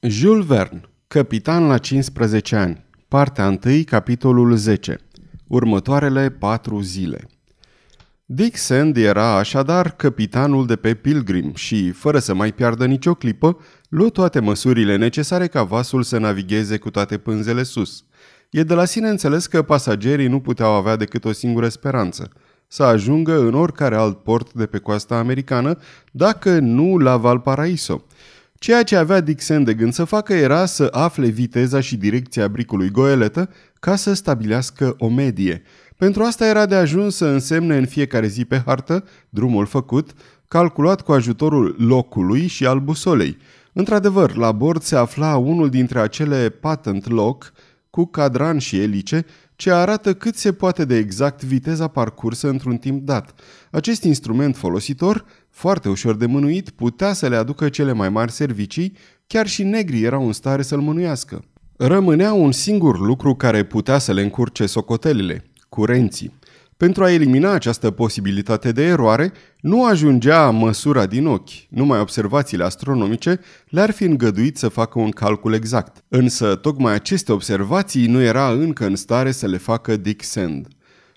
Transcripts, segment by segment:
Jules Verne, capitan la 15 ani, partea 1, capitolul 10, următoarele patru zile. Dick Sand era așadar capitanul de pe Pilgrim și, fără să mai piardă nicio clipă, luă toate măsurile necesare ca vasul să navigheze cu toate pânzele sus. E de la sine înțeles că pasagerii nu puteau avea decât o singură speranță, să ajungă în oricare alt port de pe coasta americană, dacă nu la Valparaiso – Ceea ce avea Dixon de gând să facă era să afle viteza și direcția bricului goeletă ca să stabilească o medie. Pentru asta era de ajuns să însemne în fiecare zi pe hartă drumul făcut, calculat cu ajutorul locului și al busolei. Într-adevăr, la bord se afla unul dintre acele patent lock cu cadran și elice ce arată cât se poate de exact viteza parcursă într-un timp dat. Acest instrument folositor, foarte ușor de mânuit, putea să le aducă cele mai mari servicii, chiar și negrii erau în stare să-l mânuiască. Rămânea un singur lucru care putea să le încurce socotelile, curenții. Pentru a elimina această posibilitate de eroare, nu ajungea măsura din ochi, numai observațiile astronomice le-ar fi îngăduit să facă un calcul exact. Însă, tocmai aceste observații nu era încă în stare să le facă Dick Sand.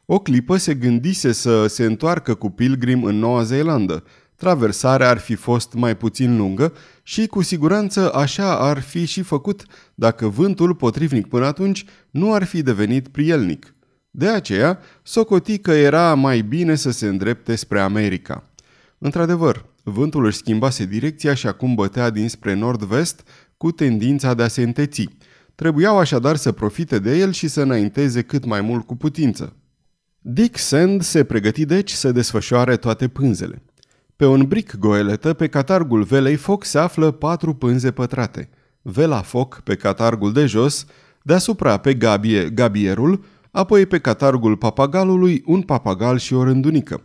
O clipă se gândise să se întoarcă cu Pilgrim în Noua Zeelandă. Traversarea ar fi fost mai puțin lungă și cu siguranță așa ar fi și făcut dacă vântul potrivnic până atunci nu ar fi devenit prielnic. De aceea, socoti că era mai bine să se îndrepte spre America. Într-adevăr, vântul își schimbase direcția și acum bătea dinspre nord-vest cu tendința de a se înteți. Trebuiau așadar să profite de el și să înainteze cât mai mult cu putință. Dick Sand se pregăti deci să desfășoare toate pânzele. Pe un bric goeletă, pe catargul velei foc, se află patru pânze pătrate. Vela foc pe catargul de jos, deasupra pe gabie gabierul, apoi pe catargul papagalului un papagal și o rândunică.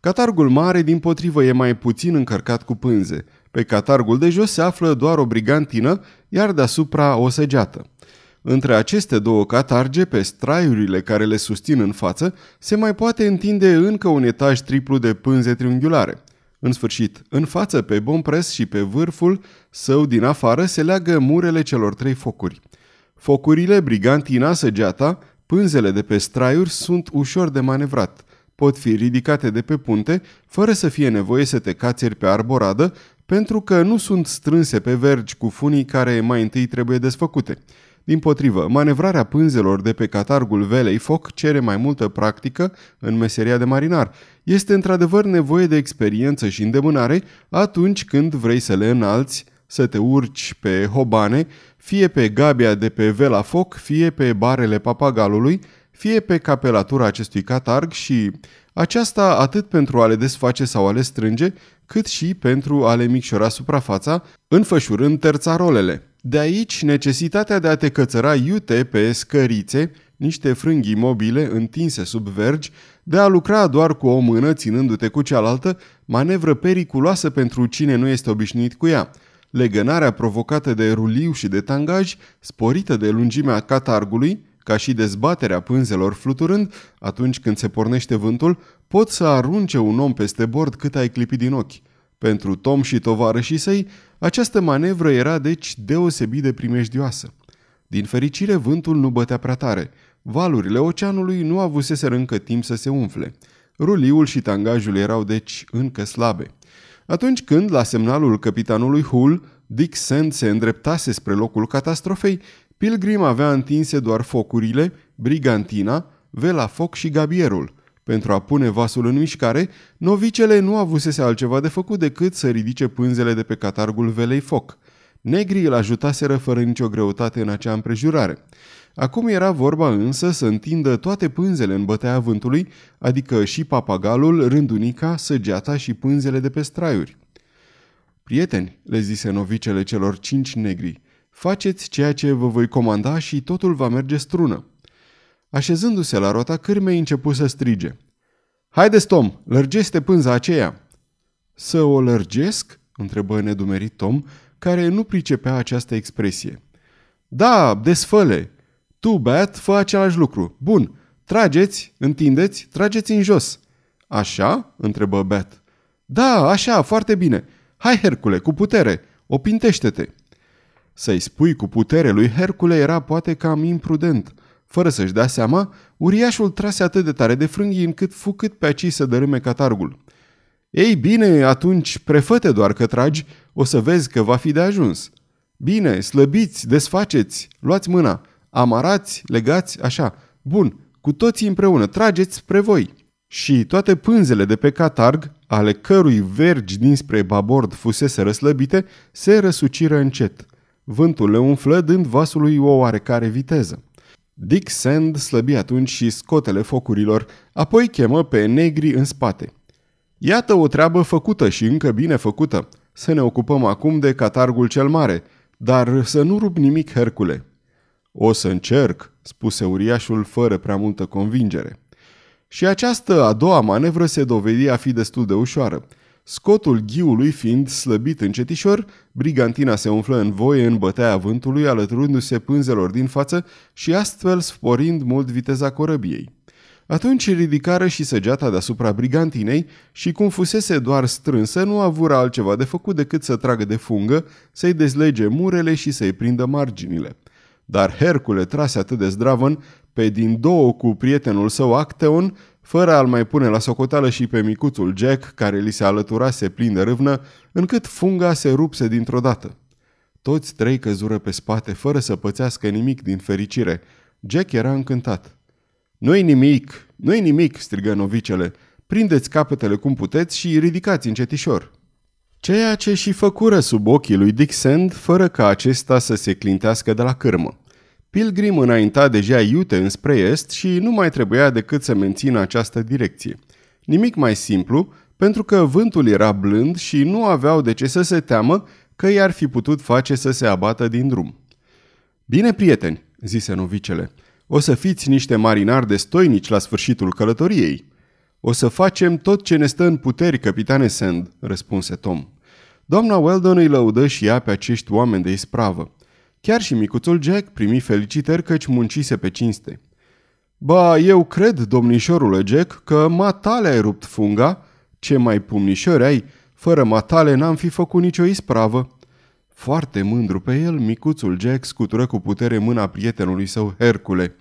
Catargul mare, din potrivă, e mai puțin încărcat cu pânze. Pe catargul de jos se află doar o brigantină, iar deasupra o săgeată. Între aceste două catarge, pe straiurile care le susțin în față, se mai poate întinde încă un etaj triplu de pânze triunghiulare. În sfârșit, în față, pe bompres și pe vârful său din afară se leagă murele celor trei focuri. Focurile, brigantina, săgeata, Pânzele de pe straiuri sunt ușor de manevrat. Pot fi ridicate de pe punte, fără să fie nevoie să te cațeri pe arboradă, pentru că nu sunt strânse pe vergi cu funii care mai întâi trebuie desfăcute. Din potrivă, manevrarea pânzelor de pe catargul velei foc cere mai multă practică în meseria de marinar. Este într-adevăr nevoie de experiență și îndemânare atunci când vrei să le înalți, să te urci pe hobane, fie pe gabia de pe vela foc, fie pe barele papagalului, fie pe capelatura acestui catarg și aceasta atât pentru a le desface sau a le strânge, cât și pentru a le micșora suprafața, înfășurând terțarolele. De aici necesitatea de a te cățăra iute pe scărițe, niște frânghii mobile întinse sub vergi, de a lucra doar cu o mână ținându-te cu cealaltă, manevră periculoasă pentru cine nu este obișnuit cu ea – legănarea provocată de ruliu și de tangaj, sporită de lungimea catargului, ca și dezbaterea pânzelor fluturând, atunci când se pornește vântul, pot să arunce un om peste bord cât ai clipi din ochi. Pentru Tom și tovarășii săi, această manevră era deci deosebit de primejdioasă. Din fericire, vântul nu bătea prea tare. Valurile oceanului nu avuseseră încă timp să se umfle. Ruliul și tangajul erau deci încă slabe. Atunci când, la semnalul capitanului Hull, Dick Sand se îndreptase spre locul catastrofei, Pilgrim avea întinse doar focurile, brigantina, vela foc și gabierul. Pentru a pune vasul în mișcare, novicele nu avusese altceva de făcut decât să ridice pânzele de pe catargul velei foc. Negrii îl ajutaseră fără nicio greutate în acea împrejurare. Acum era vorba însă să întindă toate pânzele în bătaia vântului, adică și papagalul, rândunica, săgeata și pânzele de pe straiuri. Prieteni, le zise novicele celor cinci negri, faceți ceea ce vă voi comanda și totul va merge strună. Așezându-se la rota cârmei, începu să strige. Haideți, Tom, lărgește pânza aceea!" Să o lărgesc?" întrebă nedumerit Tom, care nu pricepea această expresie. Da, desfăle!" Tu, Bat, fă același lucru. Bun, trageți, întindeți, trageți în jos. Așa? întrebă Bat. Da, așa, foarte bine. Hai, Hercule, cu putere, opintește-te. Să-i spui cu putere lui Hercule era poate cam imprudent. Fără să-și dea seama, uriașul trase atât de tare de frânghii încât fu cât pe aici să dărâme catargul. Ei bine, atunci prefăte doar că tragi, o să vezi că va fi de ajuns. Bine, slăbiți, desfaceți, luați mâna, amarați, legați, așa. Bun, cu toții împreună, trageți spre voi. Și toate pânzele de pe catarg, ale cărui vergi dinspre babord fusese răslăbite, se răsuciră încet. Vântul le umflă dând vasului o oarecare viteză. Dick Sand slăbi atunci și scotele focurilor, apoi chemă pe negri în spate. Iată o treabă făcută și încă bine făcută. Să ne ocupăm acum de catargul cel mare, dar să nu rup nimic, Hercule. O să încerc, spuse uriașul fără prea multă convingere. Și această a doua manevră se dovedi a fi destul de ușoară. Scotul ghiului fiind slăbit încetișor, brigantina se umflă în voie în bătaia vântului, alăturându-se pânzelor din față și astfel sporind mult viteza corăbiei. Atunci ridicară și săgeata deasupra brigantinei și cum fusese doar strânsă, nu avură altceva de făcut decât să tragă de fungă, să-i dezlege murele și să-i prindă marginile. Dar Hercule trase atât de zdravăn pe din două cu prietenul său Acteon, fără a-l mai pune la socoteală și pe micuțul Jack, care li se alăturase plin de râvnă, încât funga se rupse dintr-o dată. Toți trei căzură pe spate, fără să pățească nimic din fericire. Jack era încântat. Nu-i nimic, nu-i nimic, strigă novicele. Prindeți capetele cum puteți și ridicați încetișor. Ceea ce și făcură sub ochii lui Dick Sand, fără ca acesta să se clintească de la cârmă. Pilgrim înainta deja iute înspre est și nu mai trebuia decât să mențină această direcție. Nimic mai simplu, pentru că vântul era blând și nu aveau de ce să se teamă că i-ar fi putut face să se abată din drum. Bine, prieteni, zise novicele, o să fiți niște marinari de stoinici la sfârșitul călătoriei. O să facem tot ce ne stă în puteri, capitane Sand, răspunse Tom. Doamna Weldon îi lăudă și ea pe acești oameni de ispravă. Chiar și micuțul Jack primi felicitări căci muncise pe cinste. Ba, eu cred, domnișorule Jack, că matale ai rupt funga. Ce mai pumnișori ai? Fără matale n-am fi făcut nicio ispravă. Foarte mândru pe el, micuțul Jack scutură cu putere mâna prietenului său Hercule.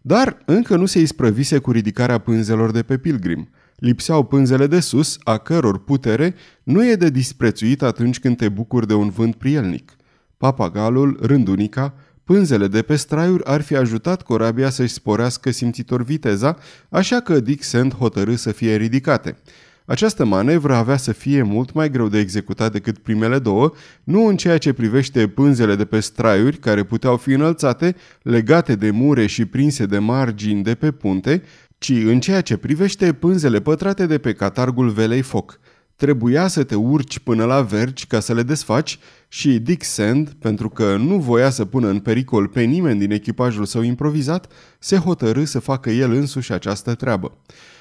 Dar încă nu se isprăvise cu ridicarea pânzelor de pe pilgrim. Lipseau pânzele de sus, a căror putere nu e de disprețuit atunci când te bucuri de un vânt prielnic. Papagalul, rândunica, pânzele de pe straiuri ar fi ajutat corabia să-și sporească simțitor viteza, așa că Dick Sand hotărâ să fie ridicate. Această manevră avea să fie mult mai greu de executat decât primele două, nu în ceea ce privește pânzele de pe straiuri, care puteau fi înălțate, legate de mure și prinse de margini de pe punte, ci în ceea ce privește pânzele pătrate de pe catargul velei foc – Trebuia să te urci până la vergi ca să le desfaci și Dick Sand, pentru că nu voia să pună în pericol pe nimeni din echipajul său improvizat, se hotărâ să facă el însuși această treabă.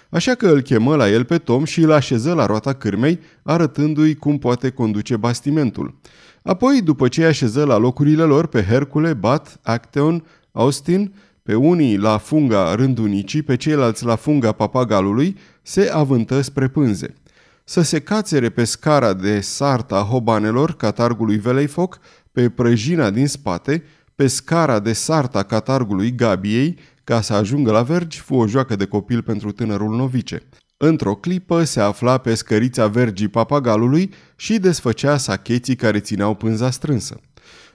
Așa că îl chemă la el pe Tom și îl așeză la roata cârmei, arătându-i cum poate conduce bastimentul. Apoi, după ce așeză la locurile lor pe Hercule, Bat, Acteon, Austin, pe unii la funga rândunicii, pe ceilalți la funga papagalului, se avântă spre pânze să se cațere pe scara de sarta hobanelor catargului Velei Foc, pe prăjina din spate, pe scara de sarta catargului Gabiei, ca să ajungă la vergi, fu o joacă de copil pentru tânărul novice. Într-o clipă se afla pe scărița vergii papagalului și desfăcea sacheții care țineau pânza strânsă.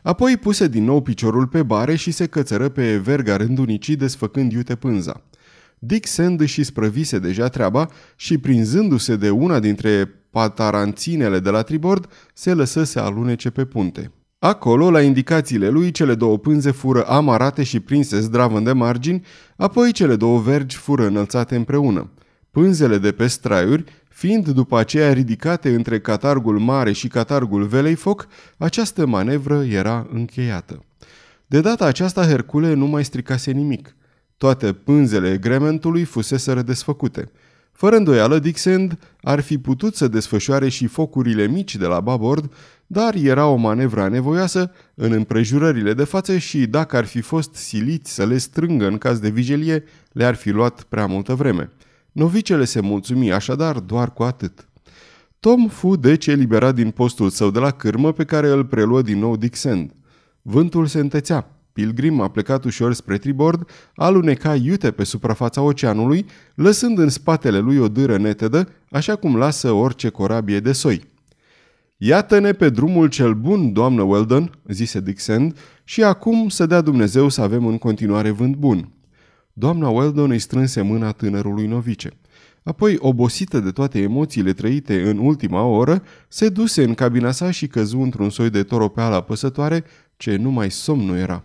Apoi puse din nou piciorul pe bare și se cățără pe verga rândunicii desfăcând iute pânza. Dick Sand își sprăvise deja treaba și, prinzându-se de una dintre pataranținele de la tribord, se lăsă să alunece pe punte. Acolo, la indicațiile lui, cele două pânze fură amarate și prinse zdravând de margini, apoi cele două vergi fură înălțate împreună. Pânzele de pe straiuri, fiind după aceea ridicate între catargul mare și catargul velei foc, această manevră era încheiată. De data aceasta Hercule nu mai stricase nimic – toate pânzele egrementului fuseseră desfăcute. Fără îndoială, Dixend ar fi putut să desfășoare și focurile mici de la babord, dar era o manevră nevoioasă în împrejurările de față și dacă ar fi fost siliți să le strângă în caz de vigilie, le-ar fi luat prea multă vreme. Novicele se mulțumi așadar doar cu atât. Tom fu deci eliberat din postul său de la cârmă pe care îl preluă din nou Dixend. Vântul se întețea. Pilgrim a plecat ușor spre tribord, aluneca iute pe suprafața oceanului, lăsând în spatele lui o dâră netedă, așa cum lasă orice corabie de soi. Iată-ne pe drumul cel bun, doamnă Weldon, zise Dixon, și acum să dea Dumnezeu să avem în continuare vânt bun. Doamna Weldon îi strânse mâna tânărului novice. Apoi, obosită de toate emoțiile trăite în ultima oră, se duse în cabina sa și căzu într-un soi de toropeală apăsătoare ce numai somn nu era.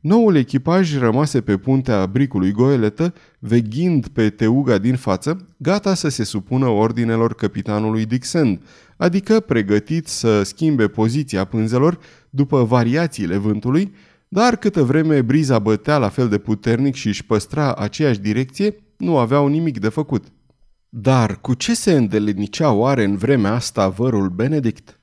Noul echipaj rămase pe puntea bricului goeletă, veghind pe teuga din față, gata să se supună ordinelor capitanului Dixon, adică pregătit să schimbe poziția pânzelor după variațiile vântului, dar câtă vreme briza bătea la fel de puternic și își păstra aceeași direcție, nu aveau nimic de făcut. Dar cu ce se îndelenicea oare în vremea asta vărul Benedict?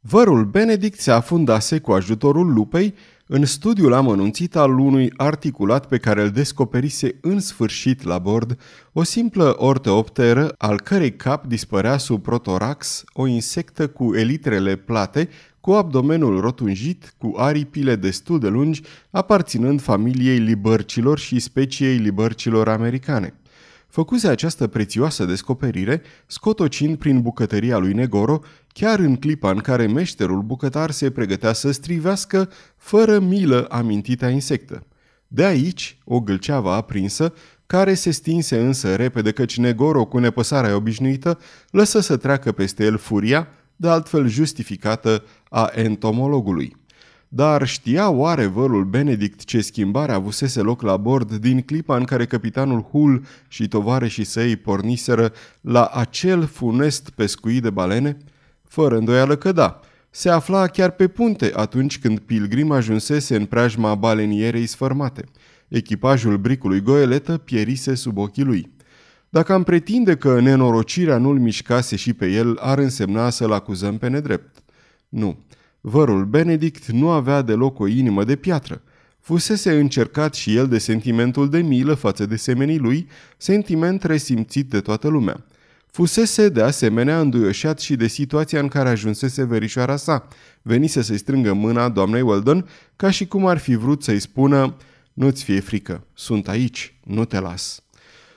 Vărul Benedict se afundase cu ajutorul lupei în studiul amănunțit al unui articulat pe care îl descoperise în sfârșit la bord, o simplă orteopteră al cărei cap dispărea sub protorax, o insectă cu elitrele plate, cu abdomenul rotunjit, cu aripile destul de lungi, aparținând familiei libărcilor și speciei libărcilor americane. Făcuse această prețioasă descoperire, scotocind prin bucătăria lui Negoro, chiar în clipa în care meșterul bucătar se pregătea să strivească fără milă amintita insectă. De aici, o gâlceavă aprinsă, care se stinse însă repede căci Negoro, cu nepăsarea obișnuită, lăsă să treacă peste el furia, de altfel justificată, a entomologului. Dar știa oare vărul Benedict ce schimbare avusese loc la bord din clipa în care capitanul Hull și tovarășii săi porniseră la acel funest pescuit de balene? Fără îndoială că da. Se afla chiar pe punte atunci când Pilgrim ajunsese în preajma balenierei sfărmate. Echipajul bricului goeletă pierise sub ochii lui. Dacă am pretinde că nenorocirea nu-l mișcase și pe el, ar însemna să-l acuzăm pe nedrept. Nu. Vărul Benedict nu avea deloc o inimă de piatră. Fusese încercat și el de sentimentul de milă față de semenii lui, sentiment resimțit de toată lumea. Fusese de asemenea înduioșat și de situația în care ajunsese verișoara sa. Venise să-i strângă mâna doamnei Weldon ca și cum ar fi vrut să-i spună Nu-ți fie frică, sunt aici, nu te las.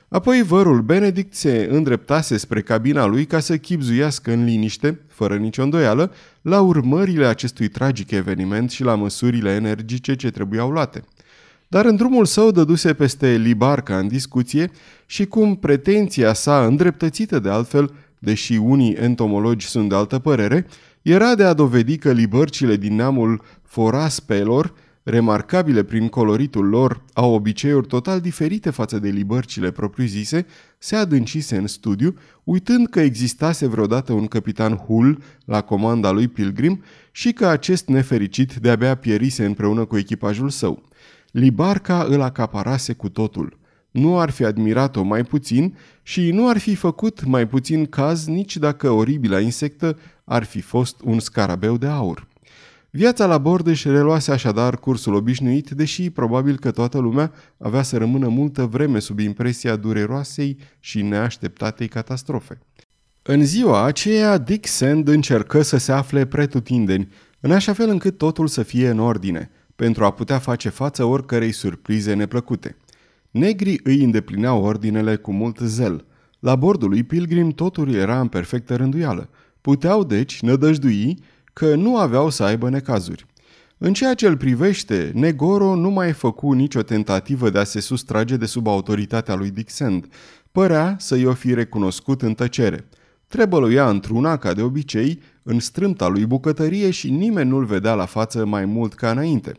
Apoi vărul Benedict se îndreptase spre cabina lui ca să chipzuiască în liniște, fără nicio îndoială, la urmările acestui tragic eveniment și la măsurile energice ce trebuiau luate. Dar în drumul său dăduse peste Libarca în discuție și cum pretenția sa îndreptățită de altfel, deși unii entomologi sunt de altă părere, era de a dovedi că libărcile din neamul foraspelor remarcabile prin coloritul lor, au obiceiuri total diferite față de libărcile propriu-zise, se adâncise în studiu, uitând că existase vreodată un capitan Hull la comanda lui Pilgrim și că acest nefericit de-abia pierise împreună cu echipajul său. Libarca îl acaparase cu totul. Nu ar fi admirat-o mai puțin și nu ar fi făcut mai puțin caz nici dacă oribila insectă ar fi fost un scarabeu de aur. Viața la bord își reluase așadar cursul obișnuit, deși probabil că toată lumea avea să rămână multă vreme sub impresia dureroasei și neașteptatei catastrofe. În ziua aceea, Dick Sand încercă să se afle pretutindeni, în așa fel încât totul să fie în ordine, pentru a putea face față oricărei surprize neplăcute. Negrii îi îndeplineau ordinele cu mult zel. La bordul lui Pilgrim totul era în perfectă rânduială. Puteau, deci, nădăjdui că nu aveau să aibă necazuri. În ceea ce îl privește, Negoro nu mai făcu nicio tentativă de a se sustrage de sub autoritatea lui Dixend. Părea să i-o fi recunoscut în tăcere. Trebăluia într-una, ca de obicei, în strâmta lui bucătărie și nimeni nu-l vedea la față mai mult ca înainte.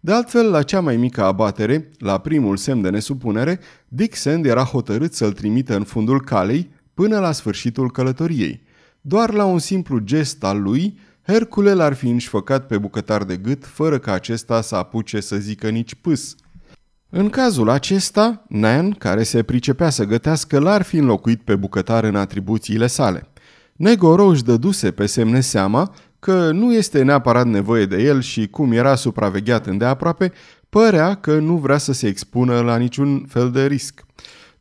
De altfel, la cea mai mică abatere, la primul semn de nesupunere, Dick Sand era hotărât să-l trimită în fundul calei până la sfârșitul călătoriei. Doar la un simplu gest al lui, Hercule l-ar fi înșfăcat pe bucătar de gât, fără ca acesta să apuce să zică nici pâs. În cazul acesta, Nan, care se pricepea să gătească, l-ar fi înlocuit pe bucătar în atribuțiile sale. Negoro își dăduse pe semne seama că nu este neapărat nevoie de el și cum era supravegheat îndeaproape, părea că nu vrea să se expună la niciun fel de risc.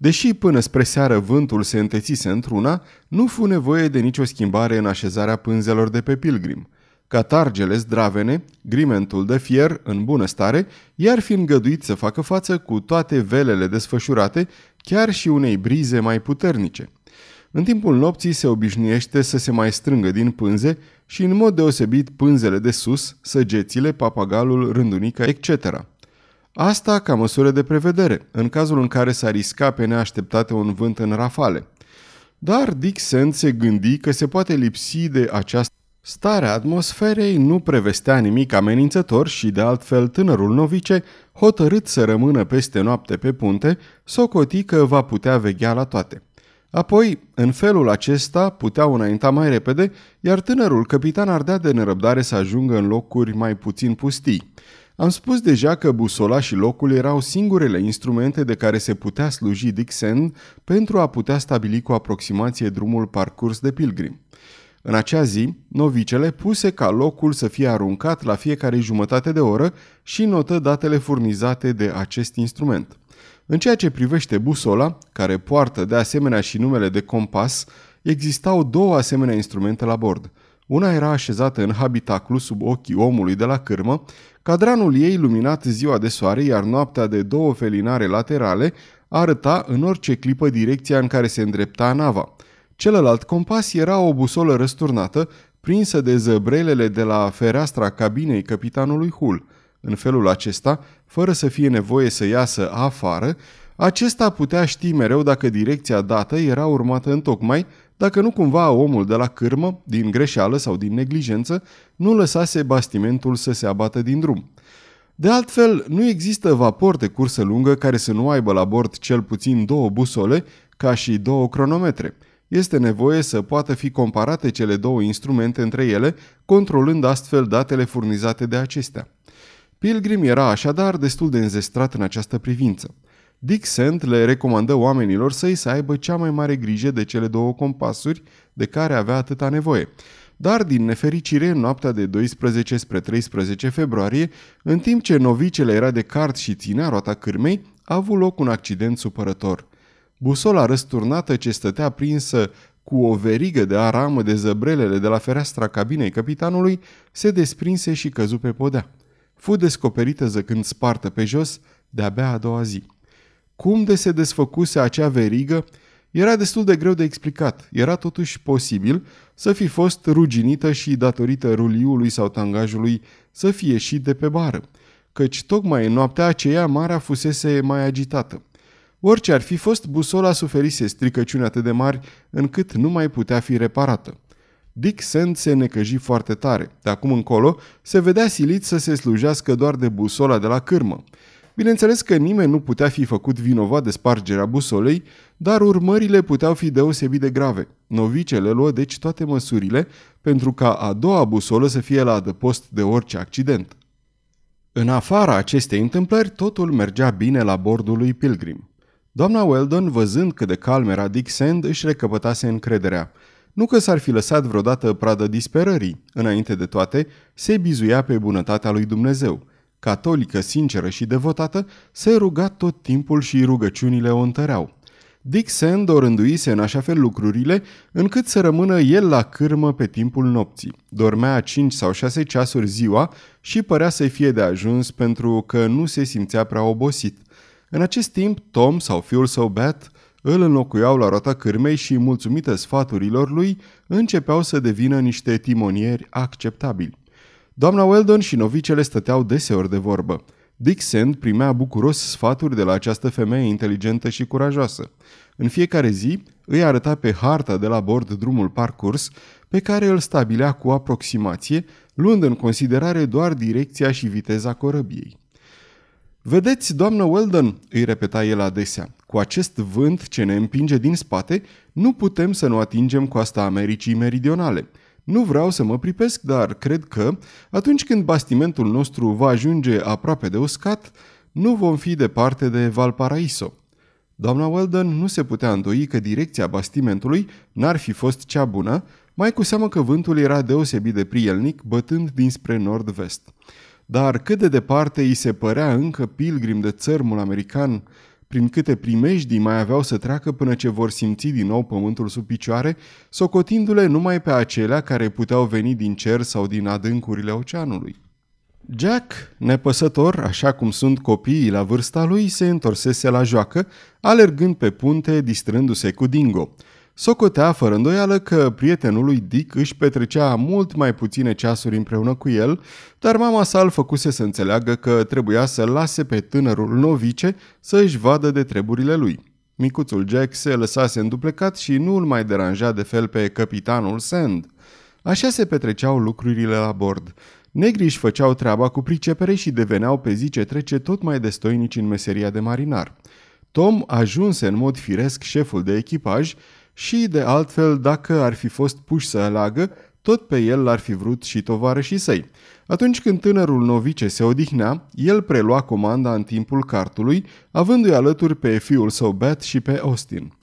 Deși până spre seară vântul se întețise într-una, nu fu nevoie de nicio schimbare în așezarea pânzelor de pe pilgrim. catargele zdravene, grimentul de fier în bună stare, i-ar fi îngăduit să facă față cu toate velele desfășurate, chiar și unei brize mai puternice. În timpul nopții se obișnuiește să se mai strângă din pânze și în mod deosebit pânzele de sus, săgețile, papagalul, rândunica, etc. Asta ca măsură de prevedere, în cazul în care s-ar risca pe neașteptate un vânt în rafale. Dar Dick Sand se gândi că se poate lipsi de această Starea atmosferei nu prevestea nimic amenințător și, de altfel, tânărul novice, hotărât să rămână peste noapte pe punte, socoti că va putea veghea la toate. Apoi, în felul acesta, puteau înainta mai repede, iar tânărul capitan ardea de nerăbdare să ajungă în locuri mai puțin pustii. Am spus deja că busola și locul erau singurele instrumente de care se putea sluji Dixon pentru a putea stabili cu aproximație drumul parcurs de pilgrim. În acea zi, novicele puse ca locul să fie aruncat la fiecare jumătate de oră și notă datele furnizate de acest instrument. În ceea ce privește busola, care poartă de asemenea și numele de compas, existau două asemenea instrumente la bord. Una era așezată în habitaclu sub ochii omului de la cârmă, cadranul ei luminat ziua de soare, iar noaptea de două felinare laterale arăta în orice clipă direcția în care se îndrepta nava – Celălalt compas era o busolă răsturnată, prinsă de zăbrelele de la fereastra cabinei capitanului Hull. În felul acesta, fără să fie nevoie să iasă afară, acesta putea ști mereu dacă direcția dată era urmată în tocmai, dacă nu cumva omul de la cârmă, din greșeală sau din neglijență, nu lăsase bastimentul să se abată din drum. De altfel, nu există vapor de cursă lungă care să nu aibă la bord cel puțin două busole, ca și două cronometre – este nevoie să poată fi comparate cele două instrumente între ele, controlând astfel datele furnizate de acestea. Pilgrim era așadar destul de înzestrat în această privință. Dick Sand le recomandă oamenilor să-i să aibă cea mai mare grijă de cele două compasuri de care avea atâta nevoie. Dar, din nefericire, în noaptea de 12 spre 13 februarie, în timp ce novicele era de cart și ținea roata cârmei, a avut loc un accident supărător – Busola răsturnată ce stătea prinsă cu o verigă de aramă de zăbrelele de la fereastra cabinei capitanului se desprinse și căzu pe podea. Fu descoperită zăcând spartă pe jos de-abia a doua zi. Cum de se desfăcuse acea verigă era destul de greu de explicat. Era totuși posibil să fi fost ruginită și datorită ruliului sau tangajului să fie și de pe bară, căci tocmai în noaptea aceea marea fusese mai agitată. Orice ar fi fost, busola suferise stricăciuni atât de mari încât nu mai putea fi reparată. Dick Sand se necăji foarte tare. De acum încolo se vedea silit să se slujească doar de busola de la cârmă. Bineînțeles că nimeni nu putea fi făcut vinovat de spargerea busolei, dar urmările puteau fi deosebit de grave. Novicele luă deci toate măsurile pentru ca a doua busolă să fie la adăpost de orice accident. În afara acestei întâmplări, totul mergea bine la bordul lui Pilgrim. Doamna Weldon, văzând cât de calm era Dick Sand, își recăpătase încrederea. Nu că s-ar fi lăsat vreodată pradă disperării. Înainte de toate, se bizuia pe bunătatea lui Dumnezeu. Catolică, sinceră și devotată, se ruga tot timpul și rugăciunile o întăreau. Dick Sand o rânduise în așa fel lucrurile, încât să rămână el la cârmă pe timpul nopții. Dormea 5 sau 6 ceasuri ziua și părea să-i fie de ajuns pentru că nu se simțea prea obosit – în acest timp, Tom sau fiul său Bat îl înlocuiau la roata cârmei și, mulțumită sfaturilor lui, începeau să devină niște timonieri acceptabili. Doamna Weldon și novicele stăteau deseori de vorbă. Dick Sand primea bucuros sfaturi de la această femeie inteligentă și curajoasă. În fiecare zi îi arăta pe harta de la bord drumul parcurs, pe care îl stabilea cu aproximație, luând în considerare doar direcția și viteza corăbiei. Vedeți, doamnă Weldon, îi repeta el adesea, cu acest vânt ce ne împinge din spate, nu putem să nu atingem coasta Americii Meridionale. Nu vreau să mă pripesc, dar cred că, atunci când bastimentul nostru va ajunge aproape de uscat, nu vom fi departe de Valparaiso. Doamna Weldon nu se putea îndoi că direcția bastimentului n-ar fi fost cea bună, mai cu seamă că vântul era deosebit de prielnic, bătând dinspre nord-vest. Dar cât de departe îi se părea încă pilgrim de țărmul american, prin câte primejdii mai aveau să treacă până ce vor simți din nou pământul sub picioare, socotindu-le numai pe acelea care puteau veni din cer sau din adâncurile oceanului. Jack, nepăsător, așa cum sunt copiii la vârsta lui, se întorsese la joacă, alergând pe punte, distrându-se cu Dingo. Socotea fără îndoială că prietenul lui Dick își petrecea mult mai puține ceasuri împreună cu el, dar mama sa îl făcuse să înțeleagă că trebuia să lase pe tânărul novice să își vadă de treburile lui. Micuțul Jack se lăsase înduplecat și nu îl mai deranja de fel pe capitanul Sand. Așa se petreceau lucrurile la bord. Negrii își făceau treaba cu pricepere și deveneau pe zi ce trece tot mai destoinici în meseria de marinar. Tom ajunse în mod firesc șeful de echipaj și, de altfel, dacă ar fi fost puși să aleagă, tot pe el l-ar fi vrut și tovarășii săi. Atunci când tânărul novice se odihnea, el prelua comanda în timpul cartului, avându-i alături pe fiul său Bet și pe Austin.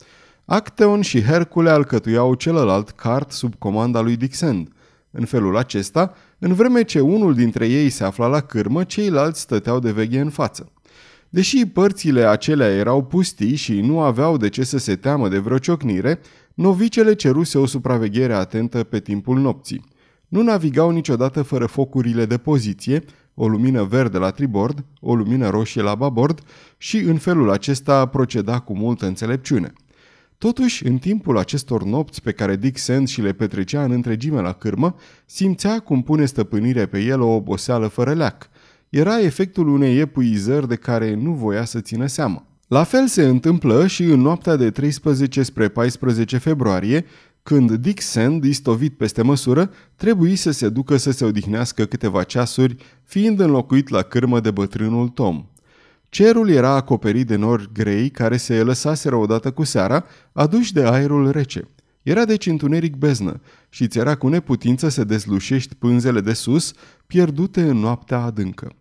Acteon și Hercule alcătuiau celălalt cart sub comanda lui Dixon. În felul acesta, în vreme ce unul dintre ei se afla la cârmă, ceilalți stăteau de veghe în față. Deși părțile acelea erau pustii și nu aveau de ce să se teamă de vreo ciocnire, novicele ceruse o supraveghere atentă pe timpul nopții. Nu navigau niciodată fără focurile de poziție, o lumină verde la tribord, o lumină roșie la babord și în felul acesta proceda cu multă înțelepciune. Totuși, în timpul acestor nopți pe care Dick Sand și le petrecea în întregime la cârmă, simțea cum pune stăpânire pe el o oboseală fără leac. Era efectul unei epuizări de care nu voia să țină seama. La fel se întâmplă și în noaptea de 13 spre 14 februarie, când Dick Sand, istovit peste măsură, trebuie să se ducă să se odihnească câteva ceasuri, fiind înlocuit la cârmă de bătrânul Tom. Cerul era acoperit de nori grei care se lăsaseră odată cu seara, aduși de aerul rece. Era deci întuneric beznă și ți era cu neputință să dezlușești pânzele de sus, pierdute în noaptea adâncă.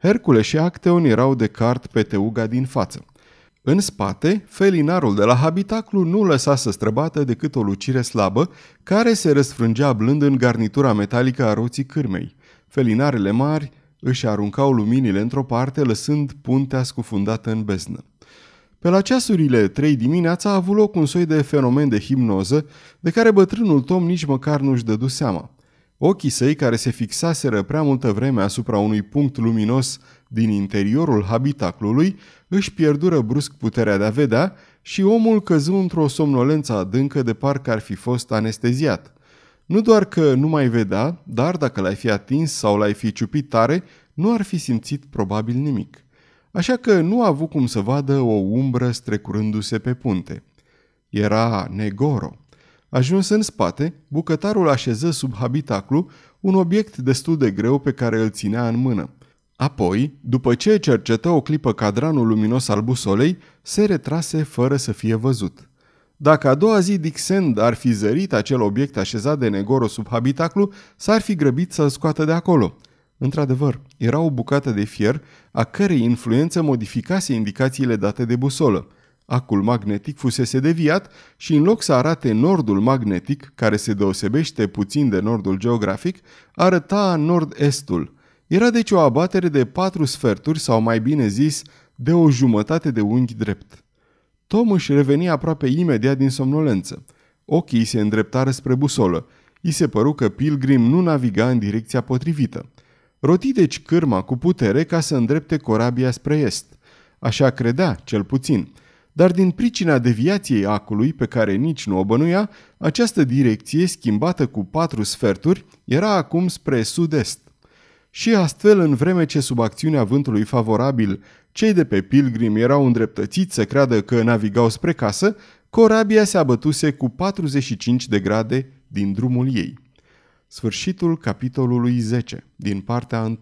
Hercule și Acteon erau de cart pe teuga din față. În spate, felinarul de la habitaclu nu lăsa să străbată decât o lucire slabă, care se răsfrângea blând în garnitura metalică a roții cârmei. Felinarele mari își aruncau luminile într-o parte, lăsând puntea scufundată în beznă. Pe la ceasurile trei dimineața a avut loc un soi de fenomen de hipnoză, de care bătrânul Tom nici măcar nu-și dădu seama. Ochii săi, care se fixaseră prea multă vreme asupra unui punct luminos din interiorul habitaclului, își pierdură brusc puterea de a vedea și omul căzu într-o somnolență adâncă de parcă ar fi fost anesteziat. Nu doar că nu mai vedea, dar dacă l-ai fi atins sau l-ai fi ciupit tare, nu ar fi simțit probabil nimic. Așa că nu a avut cum să vadă o umbră strecurându-se pe punte. Era Negoro. Ajuns în spate, bucătarul așeză sub habitaclu un obiect destul de greu pe care îl ținea în mână. Apoi, după ce cercetă o clipă cadranul luminos al busolei, se retrase fără să fie văzut. Dacă a doua zi Dixend ar fi zărit acel obiect așezat de Negoro sub habitaclu, s-ar fi grăbit să-l scoată de acolo. Într-adevăr, era o bucată de fier a cărei influență modificase indicațiile date de busolă. Acul magnetic fusese deviat și în loc să arate nordul magnetic, care se deosebește puțin de nordul geografic, arăta nord-estul. Era deci o abatere de patru sferturi sau mai bine zis, de o jumătate de unghi drept. Tom își reveni aproape imediat din somnolență. Ochii se îndreptară spre busolă. I se păru că Pilgrim nu naviga în direcția potrivită. Roti deci cârma cu putere ca să îndrepte corabia spre est. Așa credea, cel puțin. Dar din pricina deviației acului, pe care nici nu o bănuia, această direcție, schimbată cu patru sferturi, era acum spre sud-est. Și astfel, în vreme ce sub acțiunea vântului favorabil, cei de pe Pilgrim erau îndreptățiți să creadă că navigau spre casă, corabia se abătuse cu 45 de grade din drumul ei. Sfârșitul capitolului 10 din partea 1